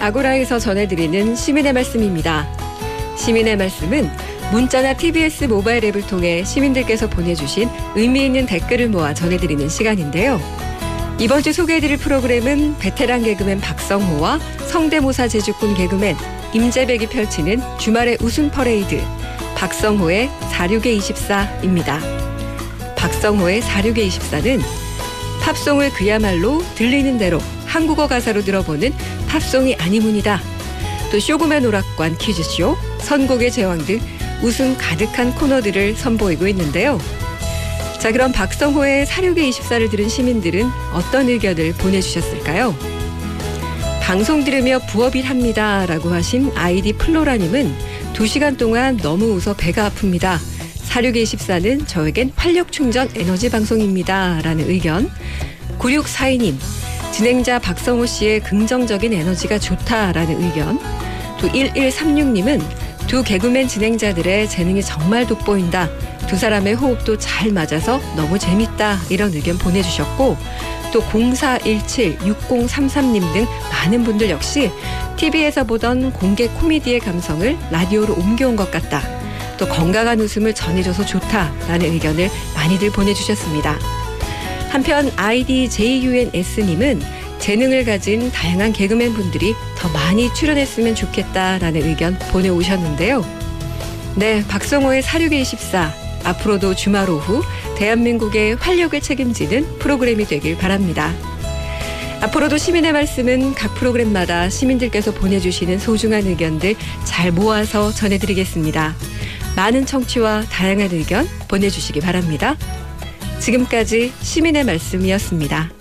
아고라에서 전해드리는 시민의 말씀입니다. 시민의 말씀은 문자나 TBS 모바일 앱을 통해 시민들께서 보내주신 의미 있는 댓글을 모아 전해드리는 시간인데요. 이번 주 소개해드릴 프로그램은 베테랑 개그맨 박성호와 성대모사 제주꾼 개그맨 임재백이 펼치는 주말의 웃음 퍼레이드 박성호의 46의 24입니다. 박성호의 46의 24는 팝송을 그야말로 들리는 대로 한국어 가사로 들어보는 팝송이 아니문이다. 또 쇼그맨 오락관 퀴즈쇼, 선곡의 제왕 등 웃음 가득한 코너들을 선보이고 있는데요. 자, 그럼 박성호의 사륙의 24를 들은 시민들은 어떤 의견을 보내주셨을까요? 방송 들으며 부업일 합니다. 라고 하신 아이디 플로라님은 2시간 동안 너무 웃어 배가 아픕니다. 사륙의 24는 저에겐 활력 충전 에너지 방송입니다. 라는 의견. 9642님, 진행자 박성호 씨의 긍정적인 에너지가 좋다라는 의견. 또 1136님은 두 개그맨 진행자들의 재능이 정말 돋보인다. 두 사람의 호흡도 잘 맞아서 너무 재밌다. 이런 의견 보내주셨고 또 0417, 6033님 등 많은 분들 역시 TV에서 보던 공개 코미디의 감성을 라디오로 옮겨온 것 같다. 또 건강한 웃음을 전해줘서 좋다라는 의견을 많이들 보내주셨습니다. 한편 아이디 JUNS님은 재능을 가진 다양한 개그맨 분들이 더 많이 출연했으면 좋겠다라는 의견 보내오셨는데요. 네, 박성호의 사륙의 24. 앞으로도 주말 오후 대한민국의 활력을 책임지는 프로그램이 되길 바랍니다. 앞으로도 시민의 말씀은 각 프로그램마다 시민들께서 보내주시는 소중한 의견들 잘 모아서 전해드리겠습니다. 많은 청취와 다양한 의견 보내주시기 바랍니다. 지금까지 시민의 말씀이었습니다.